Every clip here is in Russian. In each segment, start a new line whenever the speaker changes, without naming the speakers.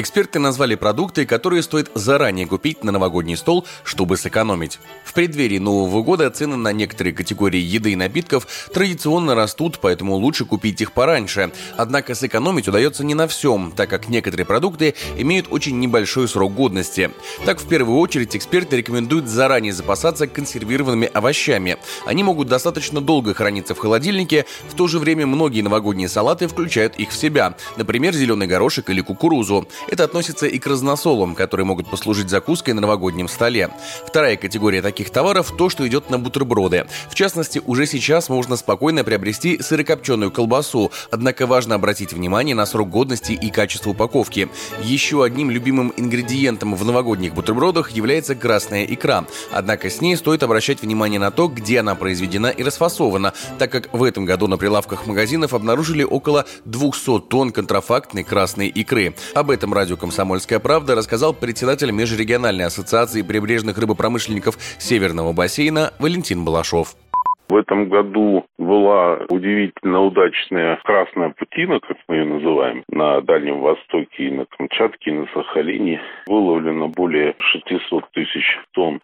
Эксперты назвали продукты, которые стоит заранее купить на новогодний стол, чтобы сэкономить. В преддверии Нового года цены на некоторые категории еды и напитков традиционно растут, поэтому лучше купить их пораньше. Однако сэкономить удается не на всем, так как некоторые продукты имеют очень небольшой срок годности. Так, в первую очередь, эксперты рекомендуют заранее запасаться консервированными овощами. Они могут достаточно долго храниться в холодильнике, в то же время многие новогодние салаты включают их в себя, например, зеленый горошек или кукурузу. Это относится и к разносолам, которые могут послужить закуской на новогоднем столе. Вторая категория таких товаров – то, что идет на бутерброды. В частности, уже сейчас можно спокойно приобрести сырокопченую колбасу, однако важно обратить внимание на срок годности и качество упаковки. Еще одним любимым ингредиентом в новогодних бутербродах является красная икра. Однако с ней стоит обращать внимание на то, где она произведена и расфасована, так как в этом году на прилавках магазинов обнаружили около 200 тонн контрафактной красной икры. Об этом радио «Комсомольская правда» рассказал председатель Межрегиональной ассоциации прибрежных рыбопромышленников Северного бассейна Валентин Балашов.
В этом году была удивительно удачная красная путина, как мы ее называем, на Дальнем Востоке и на Камчатке, и на Сахалине. Выловлено более 600 тысяч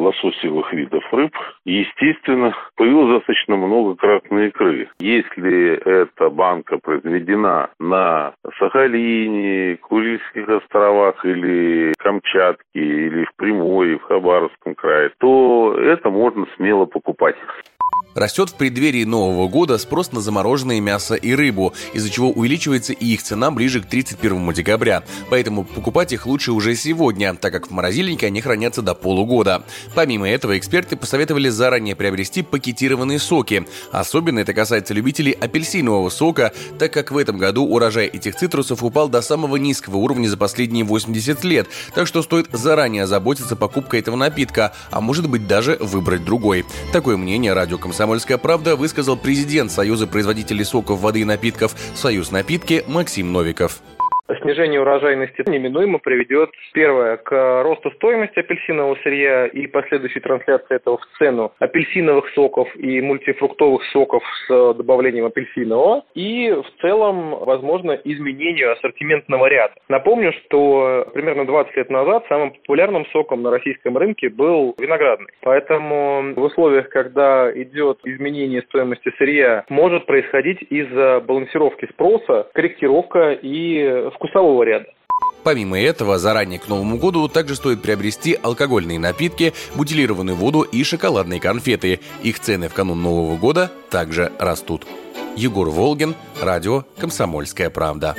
лососевых видов рыб. Естественно, появилось достаточно много красной икры. Если эта банка произведена на Сахалине, Курильских островах или Камчатке, или в Приморье, в Хабаровском крае, то это можно смело покупать.
Растет в преддверии Нового года спрос на замороженное мясо и рыбу, из-за чего увеличивается и их цена ближе к 31 декабря. Поэтому покупать их лучше уже сегодня, так как в морозильнике они хранятся до полугода. Помимо этого, эксперты посоветовали заранее приобрести пакетированные соки. Особенно это касается любителей апельсинового сока, так как в этом году урожай этих цитрусов упал до самого низкого уровня за последние 80 лет, так что стоит заранее заботиться покупкой этого напитка, а может быть даже выбрать другой. Такое мнение радио «Комсомольская «Комсомольская правда» высказал президент Союза производителей соков, воды и напитков «Союз напитки» Максим Новиков.
Снижение урожайности неминуемо приведет, первое, к росту стоимости апельсинового сырья и последующей трансляции этого в цену апельсиновых соков и мультифруктовых соков с добавлением апельсинового. И в целом, возможно, изменению ассортиментного ряда. Напомню, что примерно 20 лет назад самым популярным соком на российском рынке был виноградный. Поэтому в условиях, когда идет изменение стоимости сырья, может происходить из-за балансировки спроса корректировка и вкусового ряда.
Помимо этого, заранее к Новому году также стоит приобрести алкогольные напитки, бутилированную воду и шоколадные конфеты. Их цены в канун Нового года также растут. Егор Волгин, радио «Комсомольская правда».